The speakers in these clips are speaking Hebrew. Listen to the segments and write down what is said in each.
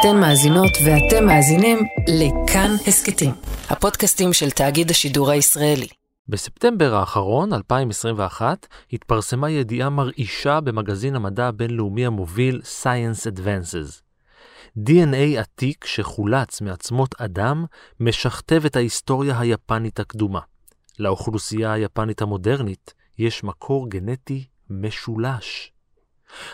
אתן מאזינות ואתם מאזינים לכאן הסכתים, הפודקאסטים של תאגיד השידור הישראלי. בספטמבר האחרון, 2021, התפרסמה ידיעה מרעישה במגזין המדע הבינלאומי המוביל Science Advances. DNA עתיק שחולץ מעצמות אדם משכתב את ההיסטוריה היפנית הקדומה. לאוכלוסייה היפנית המודרנית יש מקור גנטי משולש.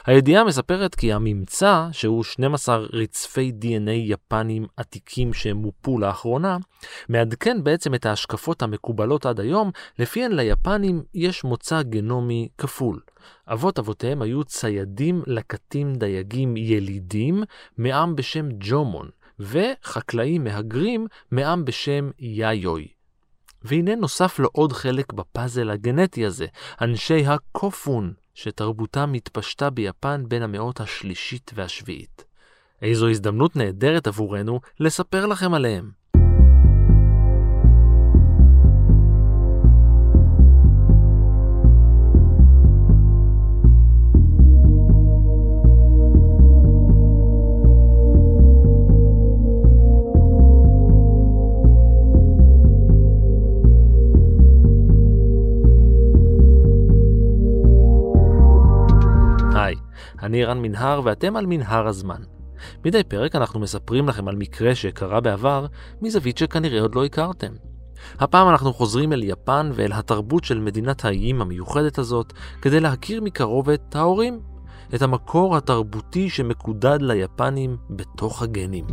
הידיעה מספרת כי הממצא, שהוא 12 רצפי DNA יפנים עתיקים שמופו לאחרונה, מעדכן בעצם את ההשקפות המקובלות עד היום, לפיהן ליפנים יש מוצא גנומי כפול. אבות אבותיהם היו ציידים, לקטים, דייגים, ילידים, מעם בשם ג'ומון, וחקלאים מהגרים מעם בשם יאיוי. והנה נוסף לו עוד חלק בפאזל הגנטי הזה, אנשי הקופון, שתרבותם התפשטה ביפן בין המאות השלישית והשביעית. איזו הזדמנות נהדרת עבורנו לספר לכם עליהם. אני רן מנהר ואתם על מנהר הזמן. מדי פרק אנחנו מספרים לכם על מקרה שקרה בעבר מזווית שכנראה עוד לא הכרתם. הפעם אנחנו חוזרים אל יפן ואל התרבות של מדינת האיים המיוחדת הזאת כדי להכיר מקרוב את ההורים, את המקור התרבותי שמקודד ליפנים בתוך הגנים.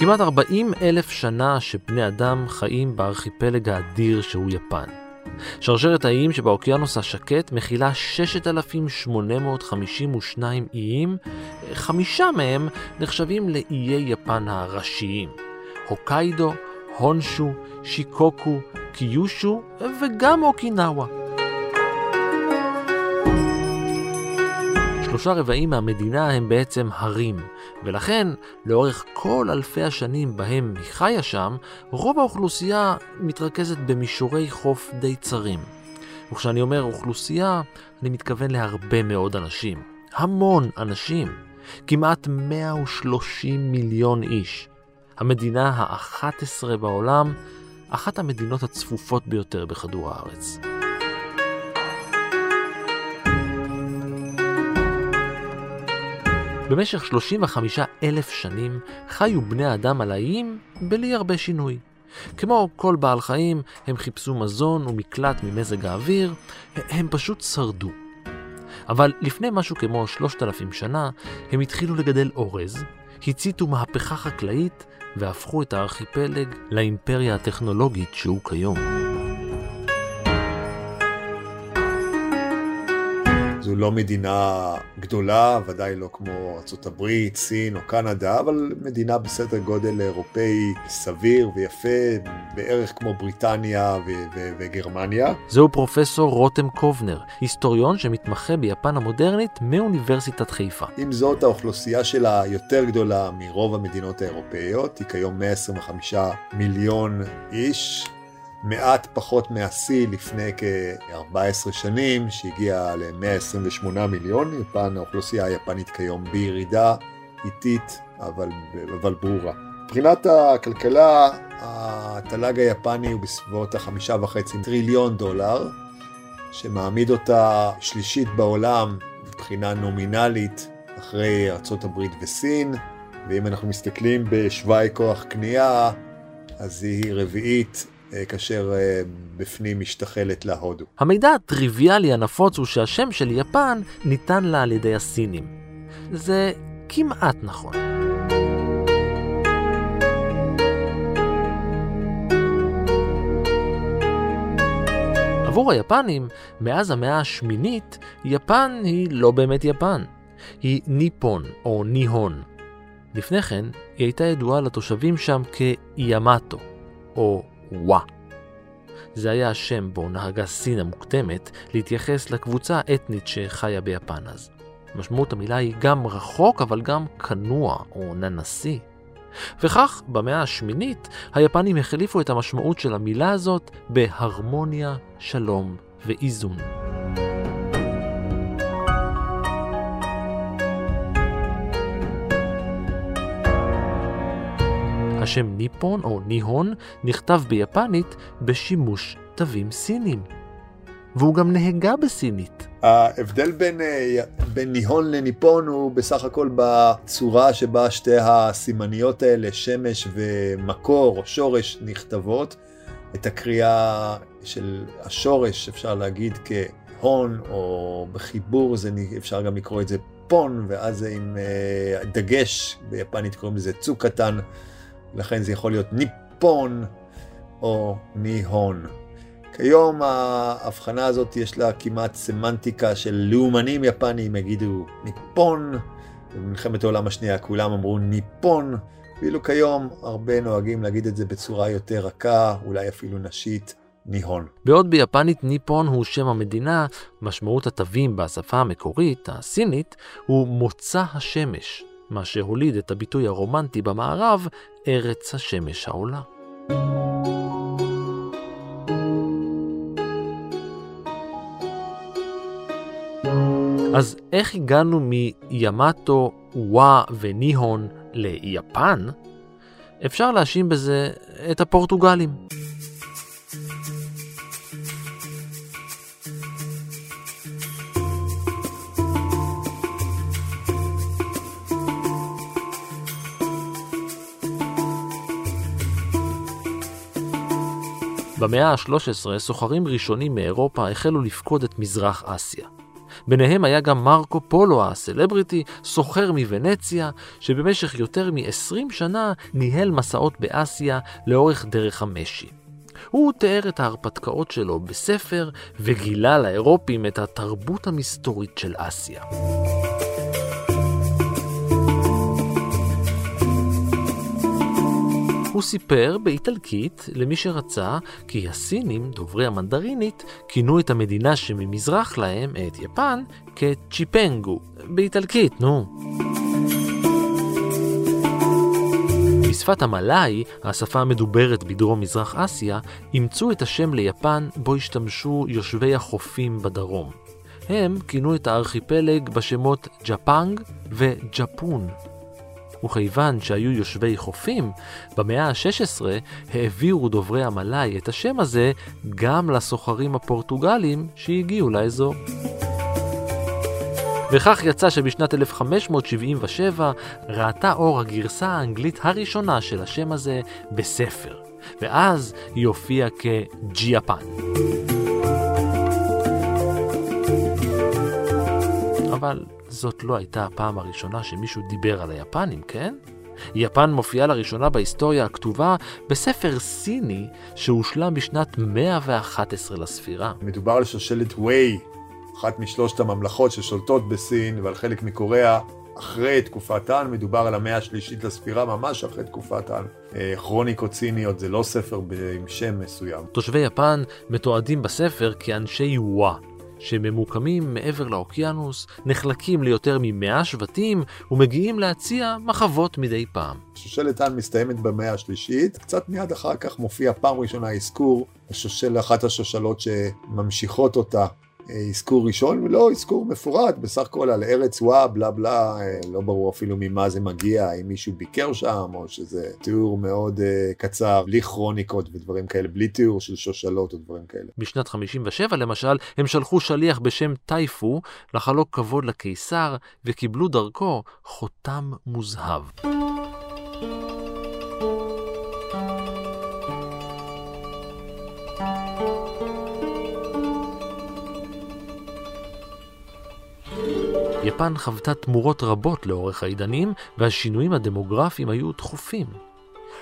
כמעט 40 אלף שנה שבני אדם חיים בארכיפלג האדיר שהוא יפן. שרשרת האיים שבאוקיינוס השקט מכילה 6,852 איים, חמישה מהם נחשבים לאיי יפן הראשיים. הוקיידו, הונשו, שיקוקו, קיושו וגם אוקינאווה. שלושה רבעים מהמדינה הם בעצם הרים, ולכן, לאורך כל אלפי השנים בהם היא חיה שם, רוב האוכלוסייה מתרכזת במישורי חוף די צרים. וכשאני אומר אוכלוסייה, אני מתכוון להרבה מאוד אנשים. המון אנשים. כמעט 130 מיליון איש. המדינה ה-11 בעולם, אחת המדינות הצפופות ביותר בכדור הארץ. במשך 35 אלף שנים חיו בני האדם על האיים בלי הרבה שינוי. כמו כל בעל חיים, הם חיפשו מזון ומקלט ממזג האוויר, הם פשוט שרדו. אבל לפני משהו כמו 3,000 שנה, הם התחילו לגדל אורז, הציתו מהפכה חקלאית והפכו את הארכיפלג לאימפריה הטכנולוגית שהוא כיום. זו לא מדינה גדולה, ודאי לא כמו ארה"ב, סין או קנדה, אבל מדינה בסדר גודל אירופאי סביר ויפה, בערך כמו בריטניה ו- ו- וגרמניה. זהו פרופסור רותם קובנר, היסטוריון שמתמחה ביפן המודרנית מאוניברסיטת חיפה. עם זאת, האוכלוסייה שלה יותר גדולה מרוב המדינות האירופאיות, היא כיום 125 מיליון איש. מעט פחות מהשיא לפני כ-14 שנים, שהגיע ל-128 מיליון. יפן, האוכלוסייה היפנית כיום בירידה איטית, אבל, אבל ברורה. מבחינת הכלכלה, התל"ג היפני הוא בסביבות החמישה וחצי טריליון דולר, שמעמיד אותה שלישית בעולם מבחינה נומינלית אחרי ארה"ב וסין, ואם אנחנו מסתכלים בשווי כוח קנייה, אז היא רביעית כאשר אה, בפנים משתחלת להודו. המידע הטריוויאלי הנפוץ הוא שהשם של יפן ניתן לה על ידי הסינים. זה כמעט נכון. עבור היפנים, מאז המאה השמינית, יפן היא לא באמת יפן. היא ניפון או ניהון. לפני כן, היא הייתה ידועה לתושבים שם כיאמטו, או וואה. זה היה השם בו נהגה סין המוקדמת להתייחס לקבוצה האתנית שחיה ביפן אז. משמעות המילה היא גם רחוק אבל גם כנוע או ננסי. וכך, במאה השמינית, היפנים החליפו את המשמעות של המילה הזאת בהרמוניה, שלום ואיזון. השם ניפון או ניהון נכתב ביפנית בשימוש תווים סינים. והוא גם נהגה בסינית. ההבדל בין, אה, בין ניהון לניפון הוא בסך הכל בצורה שבה שתי הסימניות האלה, שמש ומקור שורש, נכתבות. את הקריאה של השורש אפשר להגיד כהון, או בחיבור זה, אפשר גם לקרוא את זה פון, ואז עם אה, דגש, ביפנית קוראים לזה צוק קטן, לכן זה יכול להיות ניפון או ניהון. כיום ההבחנה הזאת יש לה כמעט סמנטיקה של לאומנים יפנים יגידו ניפון, במלחמת העולם השנייה כולם אמרו ניפון, ואילו כיום הרבה נוהגים להגיד את זה בצורה יותר רכה, אולי אפילו נשית, ניהון. בעוד ביפנית ניפון הוא שם המדינה, משמעות התווים בשפה המקורית, הסינית, הוא מוצא השמש, מה שהוליד את הביטוי הרומנטי במערב, ארץ השמש העולה. אז איך הגענו מימטו, ואה וניהון ליפן? אפשר להאשים בזה את הפורטוגלים. במאה ה-13 סוחרים ראשונים מאירופה החלו לפקוד את מזרח אסיה. ביניהם היה גם מרקו פולו הסלבריטי, סוחר מוונציה, שבמשך יותר מ-20 שנה ניהל מסעות באסיה לאורך דרך המשי. הוא תיאר את ההרפתקאות שלו בספר וגילה לאירופים את התרבות המסתורית של אסיה. הוא סיפר באיטלקית למי שרצה כי הסינים, דוברי המנדרינית, כינו את המדינה שממזרח להם, את יפן, כצ'יפנגו, באיטלקית, נו. בשפת המלאי, השפה המדוברת בדרום מזרח אסיה, אימצו את השם ליפן בו השתמשו יושבי החופים בדרום. הם כינו את הארכיפלג בשמות ג'פנג וג'פון. וכיוון שהיו יושבי חופים, במאה ה-16 העבירו דוברי המלאי את השם הזה גם לסוחרים הפורטוגלים שהגיעו לאזור. וכך יצא שבשנת 1577 ראתה אור הגרסה האנגלית הראשונה של השם הזה בספר, ואז היא הופיעה כג'יאפן. אבל זאת לא הייתה הפעם הראשונה שמישהו דיבר על היפנים, כן? יפן מופיעה לראשונה בהיסטוריה הכתובה בספר סיני שהושלם בשנת 111 לספירה. מדובר על שושלת ווי, אחת משלושת הממלכות ששולטות בסין ועל חלק מקוריאה אחרי תקופת האן, מדובר על המאה השלישית לספירה, ממש אחרי תקופת האן. אה, כרוניקות סיניות זה לא ספר עם שם מסוים. תושבי יפן מתועדים בספר כאנשי וואה. שממוקמים מעבר לאוקיינוס, נחלקים ליותר ממאה שבטים ומגיעים להציע מחוות מדי פעם. שושלת האן מסתיימת במאה השלישית, קצת מיד אחר כך מופיע פעם ראשונה אזכור, השושל, אחת השושלות שממשיכות אותה אזכור ראשון, לא אזכור מפורט, בסך הכל על ארץ וואה, בלה בלה, אה, לא ברור אפילו ממה זה מגיע, אם מישהו ביקר שם, או שזה תיאור מאוד uh, קצר, בלי כרוניקות ודברים כאלה, בלי תיאור של שושלות או דברים כאלה. בשנת 57 למשל, הם שלחו שליח בשם טייפו לחלוק כבוד לקיסר, וקיבלו דרכו חותם מוזהב. יפן חוותה תמורות רבות לאורך העידנים, והשינויים הדמוגרפיים היו תכופים.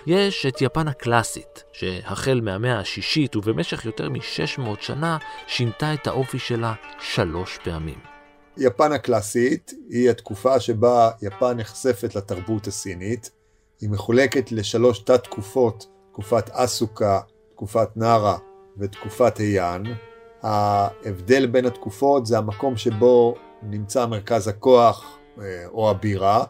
יש את יפן הקלאסית, שהחל מהמאה השישית ובמשך יותר מ-600 שנה שינתה את האופי שלה שלוש פעמים. יפן הקלאסית היא התקופה שבה יפן נחשפת לתרבות הסינית. היא מחולקת לשלוש תת-תקופות, תקופת אסוקה, תקופת נארה ותקופת היאן. ההבדל בין התקופות זה המקום שבו נמצא מרכז הכוח אה, או הבירה,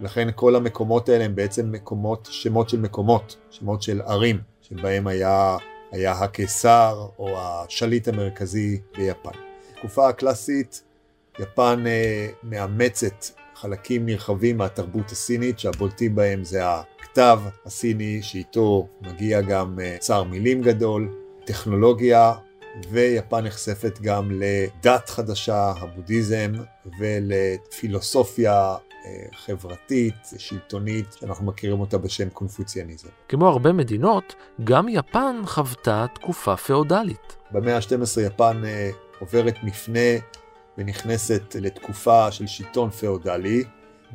לכן כל המקומות האלה הם בעצם מקומות, שמות של מקומות, שמות של ערים, שבהם היה, היה הקיסר או השליט המרכזי ביפן. בתקופה הקלאסית יפן אה, מאמצת חלקים נרחבים מהתרבות הסינית, שהבולטים בהם זה הכתב הסיני, שאיתו מגיע גם אה, צר מילים גדול, טכנולוגיה, ויפן נחשפת גם לדת חדשה, הבודהיזם, ולפילוסופיה אה, חברתית, שלטונית, שאנחנו מכירים אותה בשם קונפוציאניזם. כמו הרבה מדינות, גם יפן חוותה תקופה פאודלית. במאה ה-12 יפן אה, עוברת מפנה ונכנסת לתקופה של שלטון פאודלי.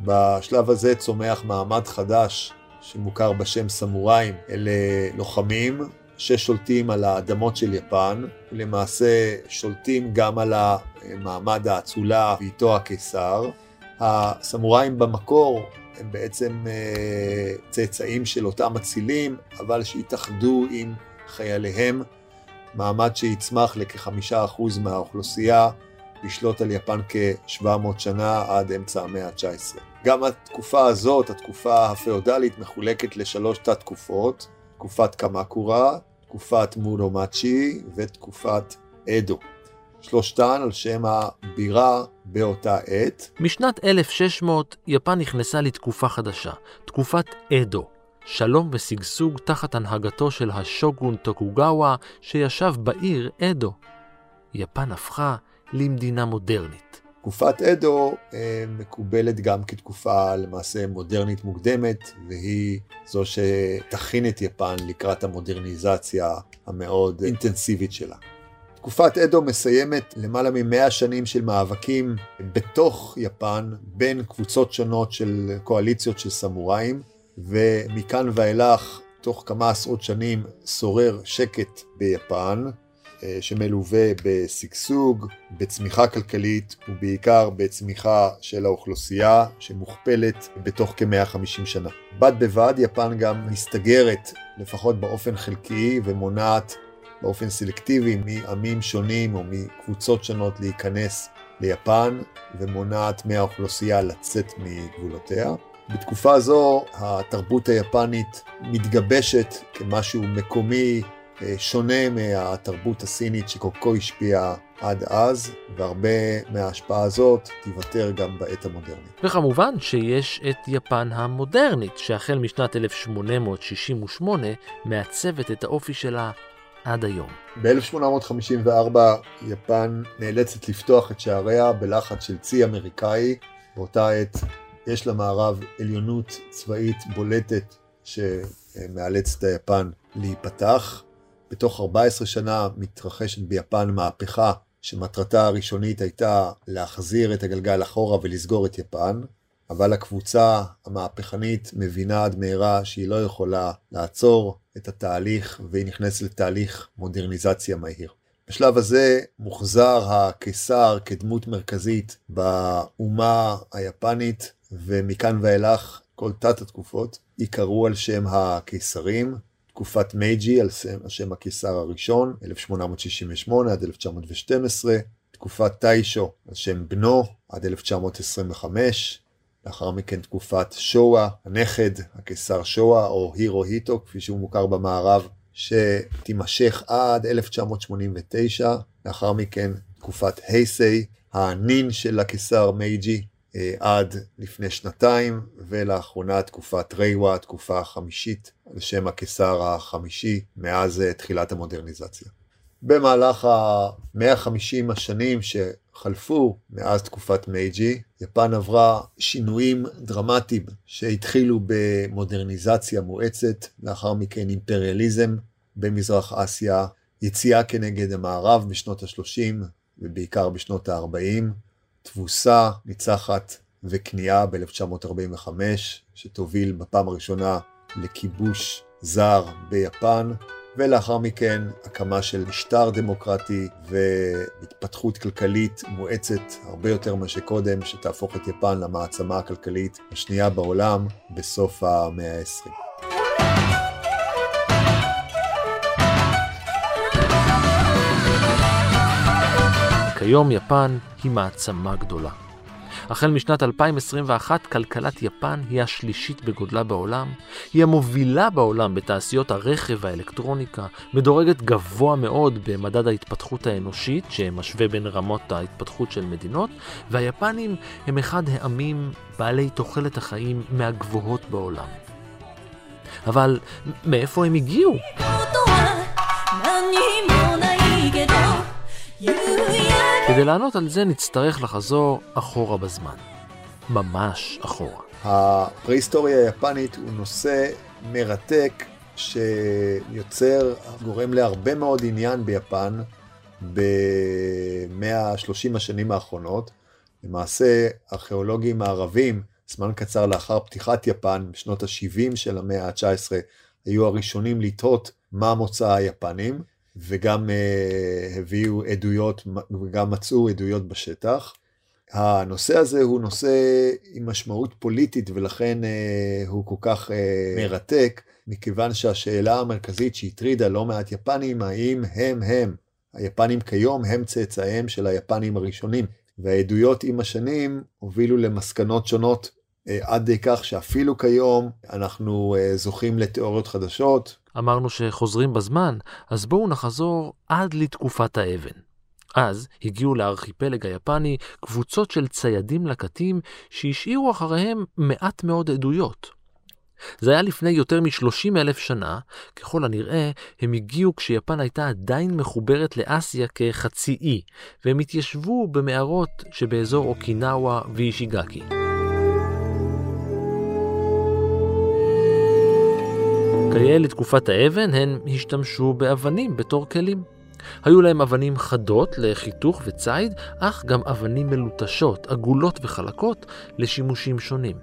בשלב הזה צומח מעמד חדש שמוכר בשם סמוראים. אלה לוחמים ששולטים על האדמות של יפן, ולמעשה שולטים גם על המעמד האצולה ואיתו הקיסר. הסמוראים במקור הם בעצם אה, צאצאים של אותם אצילים, אבל שהתאחדו עם חייליהם, מעמד שיצמח לכחמישה אחוז מהאוכלוסייה, לשלוט על יפן כ-700 שנה עד אמצע המאה ה-19. גם התקופה הזאת, התקופה הפאודלית, מחולקת לשלוש תת-תקופות, תקופת קמקורה, תקופת מורומאצ'י ותקופת אדו. שלושתן על שם הבירה באותה עת. משנת 1600 יפן נכנסה לתקופה חדשה, תקופת אדו. שלום ושגשוג תחת הנהגתו של השוגון טוקוגאווה שישב בעיר אדו. יפן הפכה למדינה מודרנית. תקופת אדו אה, מקובלת גם כתקופה למעשה מודרנית מוקדמת, והיא זו שתכין את יפן לקראת המודרניזציה המאוד אינטנסיבית שלה. תקופת אדו מסיימת למעלה ממאה שנים של מאבקים בתוך יפן בין קבוצות שונות של קואליציות של סמוראים, ומכאן ואילך, תוך כמה עשרות שנים, שורר שקט ביפן, שמלווה בשגשוג, בצמיחה כלכלית ובעיקר בצמיחה של האוכלוסייה שמוכפלת בתוך כ-150 שנה. בד בבד יפן גם מסתגרת, לפחות באופן חלקי, ומונעת באופן סלקטיבי מעמים שונים או מקבוצות שונות להיכנס ליפן ומונעת מהאוכלוסייה לצאת מגבולותיה. בתקופה זו התרבות היפנית מתגבשת כמשהו מקומי אה, שונה מהתרבות הסינית שכל כה השפיעה עד אז, והרבה מההשפעה הזאת תיוותר גם בעת המודרנית. וכמובן שיש את יפן המודרנית, שהחל משנת 1868 מעצבת את האופי שלה עד היום. ב-1854 יפן נאלצת לפתוח את שעריה בלחץ של צי אמריקאי. באותה עת יש למערב עליונות צבאית בולטת שמאלצת את היפן להיפתח. בתוך 14 שנה מתרחשת ביפן מהפכה שמטרתה הראשונית הייתה להחזיר את הגלגל אחורה ולסגור את יפן, אבל הקבוצה המהפכנית מבינה עד מהרה שהיא לא יכולה לעצור את התהליך והיא נכנסת לתהליך מודרניזציה מהיר. בשלב הזה מוחזר הקיסר כדמות מרכזית באומה היפנית, ומכאן ואילך כל תת התקופות ייקראו על שם הקיסרים, תקופת מייג'י על שם, הקיסר הראשון, 1868 עד 1912, תקופת טיישו על שם בנו עד 1925, לאחר מכן תקופת שואה, הנכד, הקיסר שואה, או הירו היטו, כפי שהוא מוכר במערב, שתימשך עד 1989, לאחר מכן תקופת הייסי, הנין של הקיסר מייג'י, עד לפני שנתיים, ולאחרונה תקופת רייווה, התקופה החמישית, על שם הקיסר החמישי, מאז אה, תחילת המודרניזציה. במהלך ה-150 השנים שחלפו מאז תקופת מייג'י, יפן עברה שינויים דרמטיים שהתחילו במודרניזציה מואצת, לאחר מכן אימפריאליזם במזרח אסיה, יציאה כנגד המערב בשנות ה-30 ובעיקר בשנות ה-40, תבוסה ניצחת וכניעה ב-1945, שתוביל בפעם הראשונה לכיבוש זר ביפן, ולאחר מכן הקמה של משטר דמוקרטי והתפתחות כלכלית מואצת הרבה יותר ממה שקודם, שתהפוך את יפן למעצמה הכלכלית השנייה בעולם בסוף המאה ה-20. כיום יפן היא מעצמה גדולה. החל משנת 2021, כלכלת יפן היא השלישית בגודלה בעולם. היא המובילה בעולם בתעשיות הרכב והאלקטרוניקה, מדורגת גבוה מאוד במדד ההתפתחות האנושית, שמשווה בין רמות ההתפתחות של מדינות, והיפנים הם אחד העמים בעלי תוחלת החיים מהגבוהות בעולם. אבל מאיפה הם הגיעו? כדי לענות על זה נצטרך לחזור אחורה בזמן. ממש אחורה. הפרה-היסטוריה היפנית הוא נושא מרתק שיוצר, גורם להרבה מאוד עניין ביפן ב-130 השנים האחרונות. למעשה, ארכיאולוגים הערבים, זמן קצר לאחר פתיחת יפן, בשנות ה-70 של המאה ה-19, היו הראשונים לתהות מה מוצא היפנים. וגם uh, הביאו עדויות וגם מצאו עדויות בשטח. הנושא הזה הוא נושא עם משמעות פוליטית ולכן uh, הוא כל כך uh, מרתק, מכיוון שהשאלה המרכזית שהטרידה לא מעט יפנים, האם הם הם, היפנים כיום הם צאצאיהם של היפנים הראשונים, והעדויות עם השנים הובילו למסקנות שונות עד כך שאפילו כיום אנחנו זוכים לתיאוריות חדשות, אמרנו שחוזרים בזמן, אז בואו נחזור עד לתקופת האבן. אז הגיעו לארכיפלג היפני קבוצות של ציידים לקטים שהשאירו אחריהם מעט מאוד עדויות. זה היה לפני יותר מ-30 אלף שנה, ככל הנראה הם הגיעו כשיפן הייתה עדיין מחוברת לאסיה כחצי אי, והם התיישבו במערות שבאזור אוקינאווה ואישיגקי. כיאה לתקופת האבן, הן השתמשו באבנים בתור כלים. היו להם אבנים חדות לחיתוך וציד, אך גם אבנים מלוטשות, עגולות וחלקות, לשימושים שונים.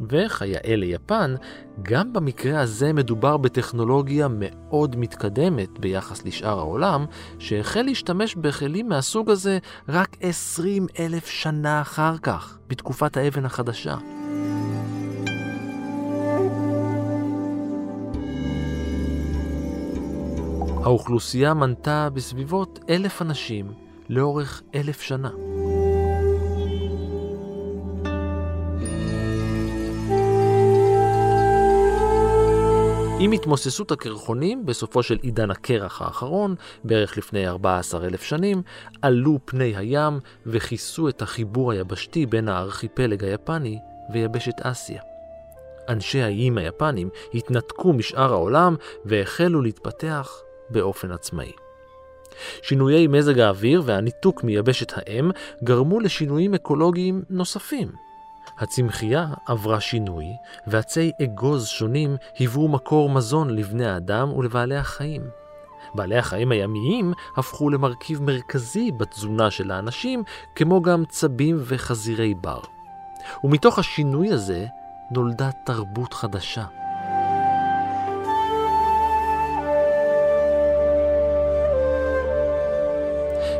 וכיאה ליפן, גם במקרה הזה מדובר בטכנולוגיה מאוד מתקדמת ביחס לשאר העולם, שהחל להשתמש בכלים מהסוג הזה רק 20 אלף שנה אחר כך, בתקופת האבן החדשה. האוכלוסייה מנתה בסביבות אלף אנשים לאורך אלף שנה. עם התמוססות הקרחונים, בסופו של עידן הקרח האחרון, בערך לפני 14 אלף שנים, עלו פני הים וכיסו את החיבור היבשתי בין הארכיפלג היפני ויבשת אסיה. אנשי האיים היפנים התנתקו משאר העולם והחלו להתפתח באופן עצמאי. שינויי מזג האוויר והניתוק מיבשת האם גרמו לשינויים אקולוגיים נוספים. הצמחייה עברה שינוי, ועצי אגוז שונים היוו מקור מזון לבני האדם ולבעלי החיים. בעלי החיים הימיים הפכו למרכיב מרכזי בתזונה של האנשים, כמו גם צבים וחזירי בר. ומתוך השינוי הזה נולדה תרבות חדשה.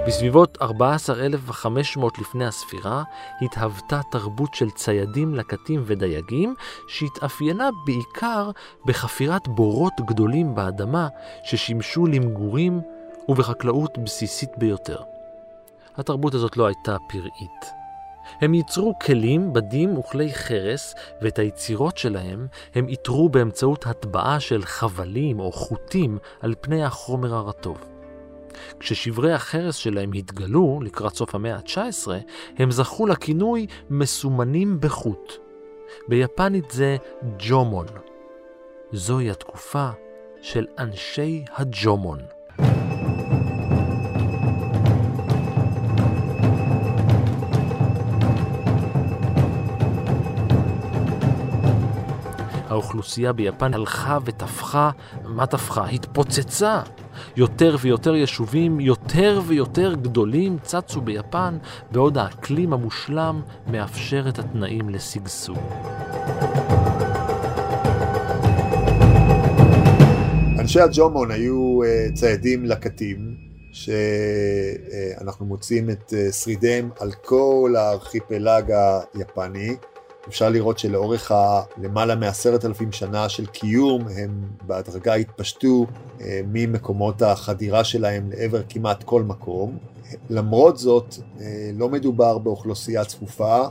בסביבות 14,500 לפני הספירה התהוותה תרבות של ציידים, לקטים ודייגים שהתאפיינה בעיקר בחפירת בורות גדולים באדמה ששימשו למגורים ובחקלאות בסיסית ביותר. התרבות הזאת לא הייתה פראית. הם ייצרו כלים, בדים וכלי חרס, ואת היצירות שלהם הם איתרו באמצעות הטבעה של חבלים או חוטים על פני החומר הרטוב. כששברי החרס שלהם התגלו לקראת סוף המאה ה-19, הם זכו לכינוי מסומנים בחוט. ביפנית זה ג'ומון. זוהי התקופה של אנשי הג'ומון. האוכלוסייה ביפן הלכה ותפחה, מה תפחה? התפוצצה. יותר ויותר יישובים, יותר ויותר גדולים, צצו ביפן, בעוד האקלים המושלם מאפשר את התנאים לשגשוג. אנשי הג'ומון היו uh, ציידים לקטים, שאנחנו מוצאים את uh, שרידיהם על כל הארכיפלג היפני. אפשר לראות שלאורך הלמעלה מעשרת אלפים שנה של קיום, הם בהדרגה התפשטו אה, ממקומות החדירה שלהם לעבר כמעט כל מקום. למרות זאת, אה, לא מדובר באוכלוסייה צפופה,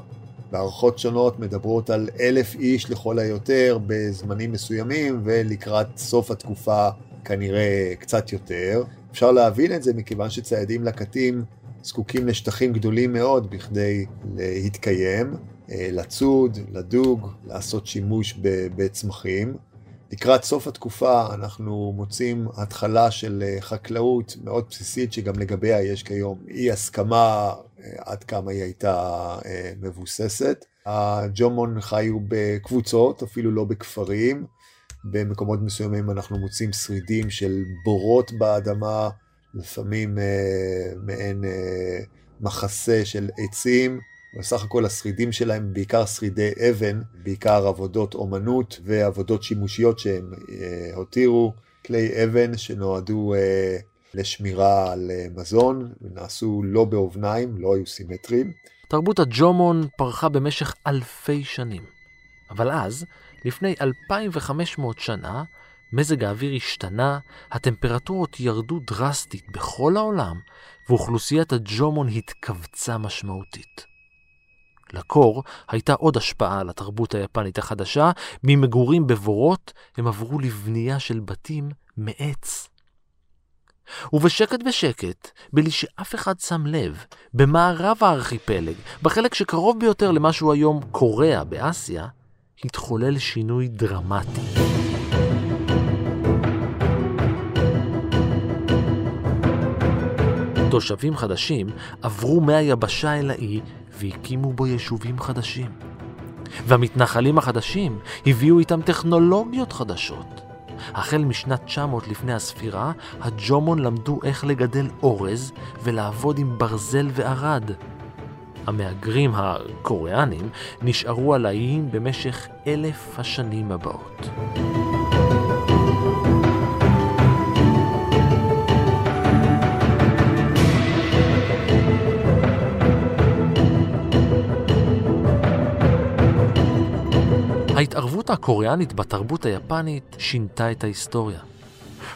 והערכות שונות מדברות על אלף איש לכל היותר בזמנים מסוימים, ולקראת סוף התקופה כנראה קצת יותר. אפשר להבין את זה מכיוון שציידים לקטים זקוקים לשטחים גדולים מאוד בכדי להתקיים, לצוד, לדוג, לעשות שימוש בצמחים. לקראת סוף התקופה אנחנו מוצאים התחלה של אה, חקלאות מאוד בסיסית שגם לגביה יש כיום אי הסכמה אה, עד כמה היא הייתה מבוססת. הג'ומון חיו בקבוצות, אפילו לא בכפרים. במקומות מסוימים אנחנו מוצאים שרידים של בורות באדמה, לפעמים אה, מעין אה, מחסה של עצים, בסך הכל השרידים שלהם בעיקר שרידי אבן, בעיקר עבודות אומנות ועבודות שימושיות שהם אה, הותירו, כלי אבן שנועדו אה, לשמירה על אה, מזון, נעשו לא באובניים, לא היו סימטריים. תרבות הג'ומון פרחה במשך אלפי שנים, אבל אז, לפני 2,500 שנה, מזג האוויר השתנה, הטמפרטורות ירדו דרסטית בכל העולם, ואוכלוסיית הג'ומון התכווצה משמעותית. לקור הייתה עוד השפעה על התרבות היפנית החדשה, ממגורים בבורות הם עברו לבנייה של בתים מעץ. ובשקט בשקט, בלי שאף אחד שם לב, במערב הארכיפלג, בחלק שקרוב ביותר למה שהוא היום קוריאה באסיה, התחולל שינוי דרמטי. תושבים חדשים עברו מהיבשה אל האי והקימו בו יישובים חדשים. והמתנחלים החדשים הביאו איתם טכנולוגיות חדשות. החל משנת 900 לפני הספירה, הג'ומון למדו איך לגדל אורז ולעבוד עם ברזל וערד. המהגרים הקוריאנים נשארו על האיים במשך אלף השנים הבאות. ההתערבות הקוריאנית בתרבות היפנית שינתה את ההיסטוריה.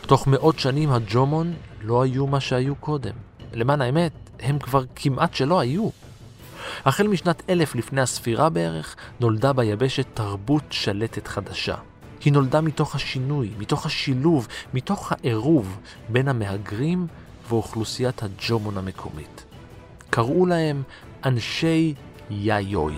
תוך מאות שנים הג'ומון לא היו מה שהיו קודם. למען האמת, הם כבר כמעט שלא היו. החל משנת אלף לפני הספירה בערך, נולדה ביבשת תרבות שלטת חדשה. היא נולדה מתוך השינוי, מתוך השילוב, מתוך העירוב בין המהגרים ואוכלוסיית הג'ומון המקומית. קראו להם אנשי יאיוי.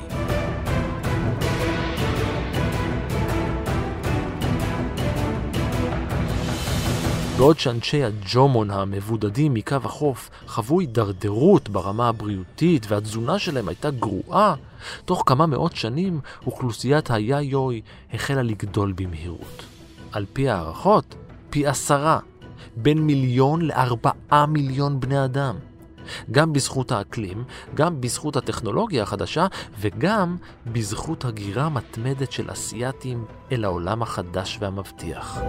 בעוד שאנשי הג'ומון המבודדים מקו החוף חוו הידרדרות ברמה הבריאותית והתזונה שלהם הייתה גרועה, תוך כמה מאות שנים אוכלוסיית היאיוי החלה לגדול במהירות. על פי הערכות, פי עשרה, בין מיליון לארבעה מיליון בני אדם. גם בזכות האקלים, גם בזכות הטכנולוגיה החדשה וגם בזכות הגירה מתמדת של אסייתים אל העולם החדש והמבטיח.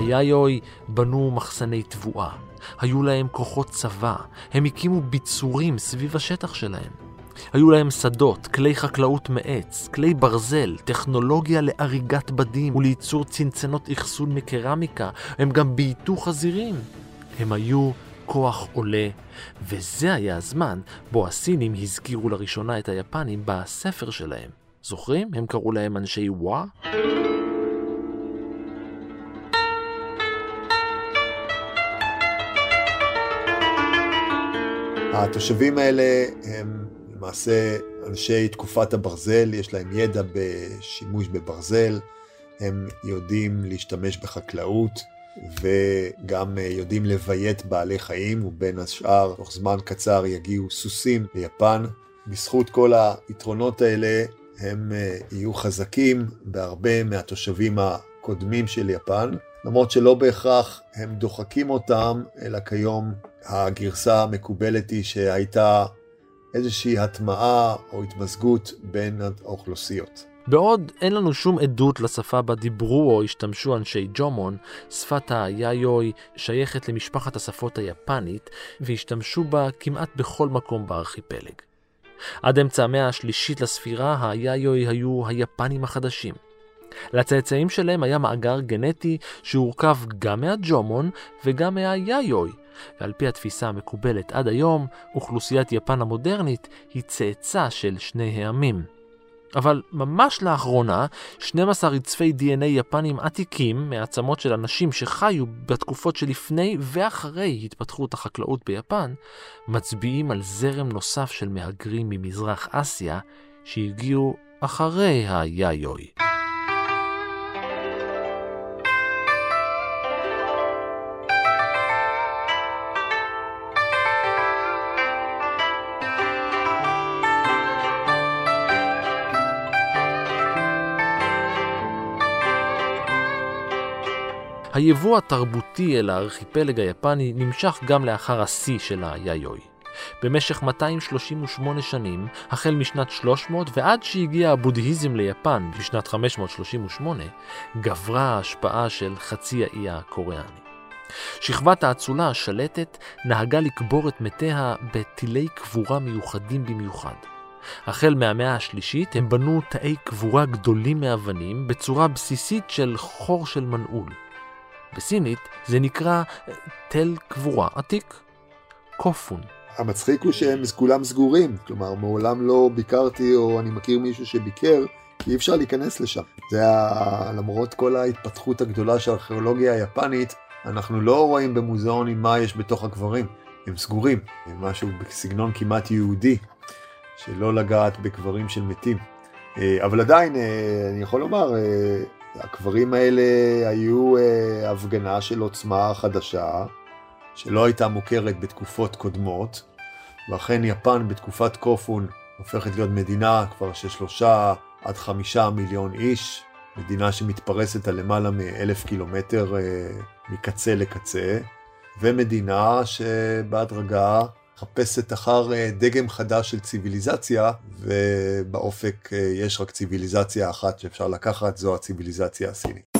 היאיוי בנו מחסני תבואה, היו להם כוחות צבא, הם הקימו ביצורים סביב השטח שלהם. היו להם שדות, כלי חקלאות מעץ, כלי ברזל, טכנולוגיה לאריגת בדים ולייצור צנצנות אחסון מקרמיקה, הם גם בייתו חזירים. הם היו כוח עולה, וזה היה הזמן בו הסינים הזכירו לראשונה את היפנים בספר שלהם. זוכרים? הם קראו להם אנשי וואה? התושבים האלה הם למעשה אנשי תקופת הברזל, יש להם ידע בשימוש בברזל, הם יודעים להשתמש בחקלאות וגם יודעים לביית בעלי חיים, ובין השאר, תוך זמן קצר יגיעו סוסים ליפן. בזכות כל היתרונות האלה הם אה, יהיו חזקים בהרבה מהתושבים הקודמים של יפן, למרות שלא בהכרח הם דוחקים אותם, אלא כיום הגרסה המקובלת היא שהייתה איזושהי הטמעה או התמזגות בין האוכלוסיות. בעוד אין לנו שום עדות לשפה בה דיברו או השתמשו אנשי ג'ומון, שפת היאיוי שייכת למשפחת השפות היפנית והשתמשו בה כמעט בכל מקום בארכיפלג. עד אמצע המאה השלישית לספירה, היאיוי היו היפנים החדשים. לצאצאים שלהם היה מאגר גנטי שהורכב גם מהג'ומון וגם מהיאיוי, ועל פי התפיסה המקובלת עד היום, אוכלוסיית יפן המודרנית היא צאצא של שני העמים. אבל ממש לאחרונה, 12 רצפי DNA יפנים עתיקים מעצמות של אנשים שחיו בתקופות שלפני ואחרי התפתחות החקלאות ביפן, מצביעים על זרם נוסף של מהגרים ממזרח אסיה שהגיעו אחרי היאיוי. היבוא התרבותי אל הארכיפלג היפני נמשך גם לאחר השיא של היאיוי. במשך 238 שנים, החל משנת 300 ועד שהגיע הבודהיזם ליפן בשנת 538, גברה ההשפעה של חצי האי הקוריאני. שכבת האצולה השלטת נהגה לקבור את מתיה בטילי קבורה מיוחדים במיוחד. החל מהמאה השלישית הם בנו תאי קבורה גדולים מאבנים בצורה בסיסית של חור של מנעול. בסינית זה נקרא תל קבורה עתיק, קופון. המצחיק הוא שהם כולם סגורים, כלומר מעולם לא ביקרתי או אני מכיר מישהו שביקר, כי אי אפשר להיכנס לשם. זה היה, למרות כל ההתפתחות הגדולה של הארכיאולוגיה היפנית, אנחנו לא רואים במוזיאונים מה יש בתוך הקברים, הם סגורים, הם משהו בסגנון כמעט יהודי, שלא לגעת בקברים של מתים. אה, אבל עדיין, אה, אני יכול לומר, אה, הקברים האלה היו אה, הפגנה של עוצמה חדשה, שלא הייתה מוכרת בתקופות קודמות, ואכן יפן בתקופת קופון הופכת להיות מדינה כבר של שלושה עד חמישה מיליון איש, מדינה שמתפרסת על למעלה מאלף קילומטר אה, מקצה לקצה, ומדינה שבהדרגה מחפשת אחר אה, דגם חדש של ציוויליזציה, ובאופק אה, יש רק ציוויליזציה אחת שאפשר לקחת, זו הציוויליזציה הסינית.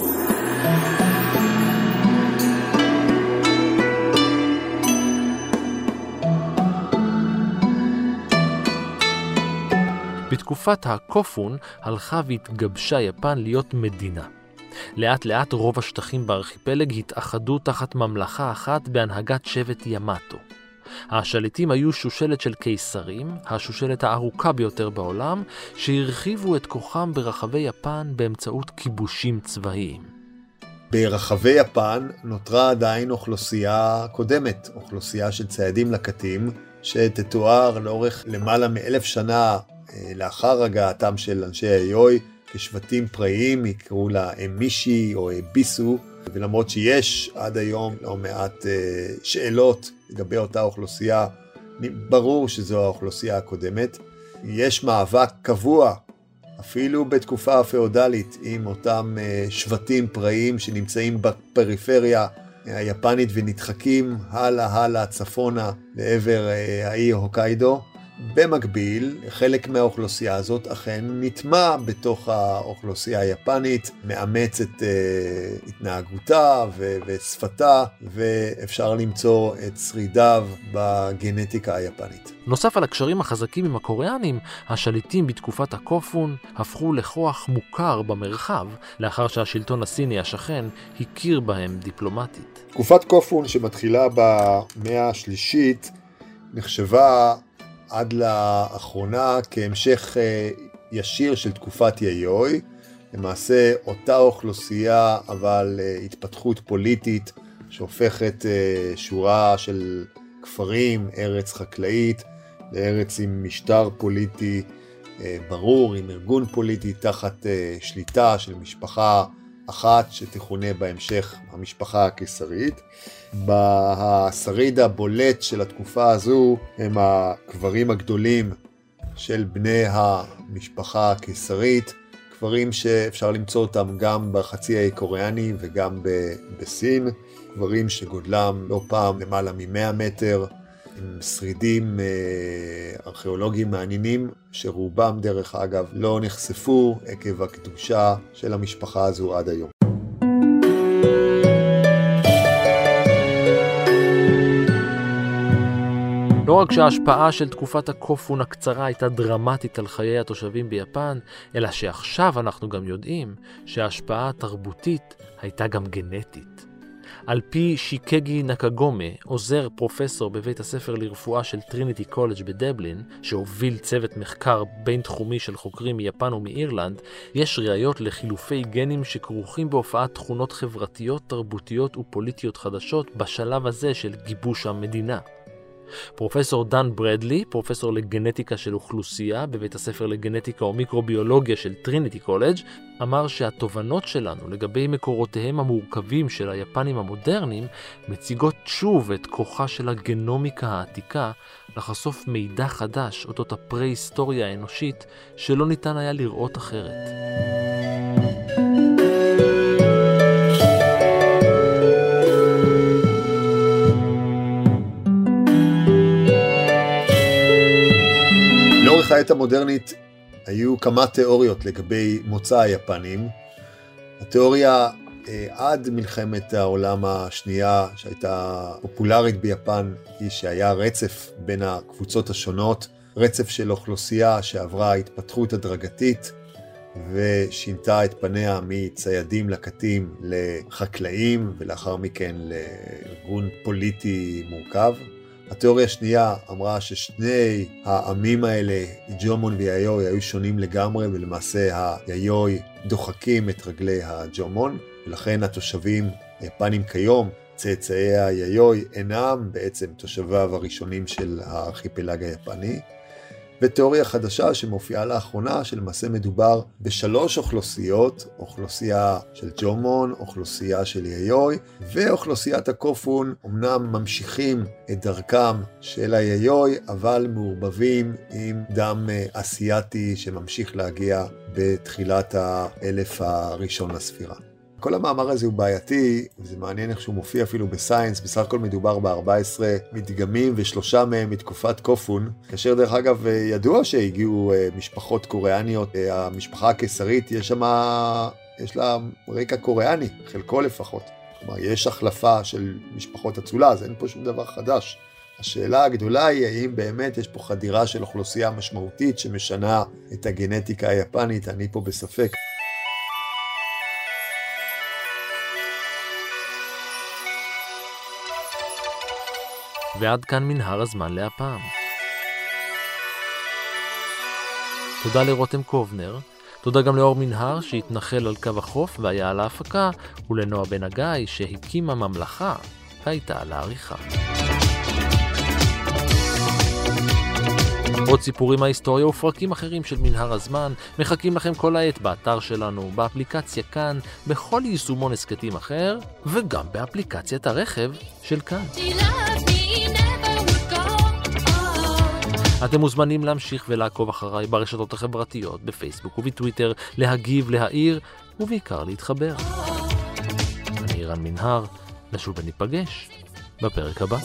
בתקופת הקופון הלכה והתגבשה יפן להיות מדינה. לאט לאט רוב השטחים בארכיפלג התאחדו תחת ממלכה אחת בהנהגת שבט ימטו. השליטים היו שושלת של קיסרים, השושלת הארוכה ביותר בעולם, שהרחיבו את כוחם ברחבי יפן באמצעות כיבושים צבאיים. ברחבי יפן נותרה עדיין אוכלוסייה קודמת, אוכלוסייה של ציידים לקטים, שתתואר לאורך למעלה מאלף שנה אה, לאחר הגעתם של אנשי היוי כשבטים פראיים, יקראו לה אמישי או ביסו, ולמרות שיש עד היום לא מעט אה, שאלות לגבי אותה אוכלוסייה, ברור שזו האוכלוסייה הקודמת. יש מאבק קבוע, אפילו בתקופה הפאודלית, עם אותם אה, שבטים פראיים שנמצאים בפריפריה היפנית ונדחקים הלאה הלאה צפונה לעבר אה, האי הוקיידו. במקביל, חלק מהאוכלוסייה הזאת אכן נטמע בתוך האוכלוסייה היפנית, מאמץ את uh, התנהגותה ו- ושפתה, ואפשר למצוא את שרידיו בגנטיקה היפנית. נוסף על הקשרים החזקים עם הקוריאנים, השליטים בתקופת הקופון הפכו לכוח מוכר במרחב, לאחר שהשלטון הסיני השכן הכיר בהם דיפלומטית. תקופת קופון שמתחילה במאה השלישית נחשבה עד לאחרונה כהמשך אה, ישיר של תקופת יאיוי. למעשה אותה אוכלוסייה אבל אה, התפתחות פוליטית שהופכת אה, שורה של כפרים, ארץ חקלאית, לארץ עם משטר פוליטי ברור, עם ארגון פוליטי תחת שליטה של משפחה אחת שתכונה בהמשך המשפחה הקיסרית. השריד הבולט של התקופה הזו הם הקברים הגדולים של בני המשפחה הקיסרית, קברים שאפשר למצוא אותם גם בחצי האי קוריאני וגם בסין, קברים שגודלם לא פעם למעלה מ-100 מטר, עם שרידים אה, ארכיאולוגיים מעניינים, שרובם דרך אגב לא נחשפו עקב הקדושה של המשפחה הזו עד היום. לא רק שההשפעה של תקופת הקופון הקצרה הייתה דרמטית על חיי התושבים ביפן, אלא שעכשיו אנחנו גם יודעים שההשפעה התרבותית הייתה גם גנטית. על פי שיקגי נקגומה, עוזר פרופסור בבית הספר לרפואה של טריניטי קולג' בדבלין, שהוביל צוות מחקר בינתחומי של חוקרים מיפן ומאירלנד, יש ראיות לחילופי גנים שכרוכים בהופעת תכונות חברתיות, תרבותיות ופוליטיות חדשות בשלב הזה של גיבוש המדינה. פרופסור דן ברדלי, פרופסור לגנטיקה של אוכלוסייה בבית הספר לגנטיקה ומיקרוביולוגיה של טריניטי קולג', אמר שהתובנות שלנו לגבי מקורותיהם המורכבים של היפנים המודרניים מציגות שוב את כוחה של הגנומיקה העתיקה לחשוף מידע חדש אודות הפרה-היסטוריה האנושית שלא ניתן היה לראות אחרת. העת המודרנית היו כמה תיאוריות לגבי מוצא היפנים. התיאוריה אה, עד מלחמת העולם השנייה שהייתה פופולרית ביפן היא שהיה רצף בין הקבוצות השונות, רצף של אוכלוסייה שעברה התפתחות הדרגתית ושינתה את פניה מציידים לקטים לחקלאים ולאחר מכן לארגון פוליטי מורכב. התיאוריה השנייה אמרה ששני העמים האלה, ג'ומון ויאיוי, היו שונים לגמרי, ולמעשה היאיוי דוחקים את רגלי הג'ומון, ולכן התושבים היפנים כיום, צאצאי היאיוי, אינם בעצם תושביו הראשונים של הארכיפלג היפני. ותיאוריה חדשה שמופיעה לאחרונה, שלמעשה מדובר בשלוש אוכלוסיות, אוכלוסייה של ג'ומון, אוכלוסייה של יאיוי, ואוכלוסיית הקופון, אמנם ממשיכים את דרכם של היאיוי, אבל מעורבבים עם דם אה, אסיאתי שממשיך להגיע בתחילת האלף הראשון לספירה. כל המאמר הזה הוא בעייתי, וזה מעניין איך שהוא מופיע אפילו בסיינס, בסך הכל מדובר ב-14 מדגמים ושלושה מהם מתקופת קופון, כאשר דרך אגב ידוע שהגיעו אה, משפחות קוריאניות, אה, המשפחה הקיסרית, יש שם, יש לה רקע קוריאני, חלקו לפחות. כלומר, יש החלפה של משפחות אצולה, אז אין פה שום דבר חדש. השאלה הגדולה היא האם באמת יש פה חדירה של אוכלוסייה משמעותית שמשנה את הגנטיקה היפנית, אני פה בספק. ועד כאן מנהר הזמן להפעם. תודה לרותם קובנר, תודה גם לאור מנהר שהתנחל על קו החוף והיה על ההפקה, ולנועה בן הגיא שהקימה ממלכה והייתה על העריכה. עוד סיפורים מההיסטוריה ופרקים אחרים של מנהר הזמן מחכים לכם כל העת באתר שלנו, באפליקציה כאן, בכל יישומון הסכתים אחר, וגם באפליקציית הרכב של כאן. אתם מוזמנים להמשיך ולעקוב אחריי ברשתות החברתיות, בפייסבוק ובטוויטר, להגיב, להעיר, ובעיקר להתחבר. אני רן מנהר, נשוב וניפגש בפרק הבא.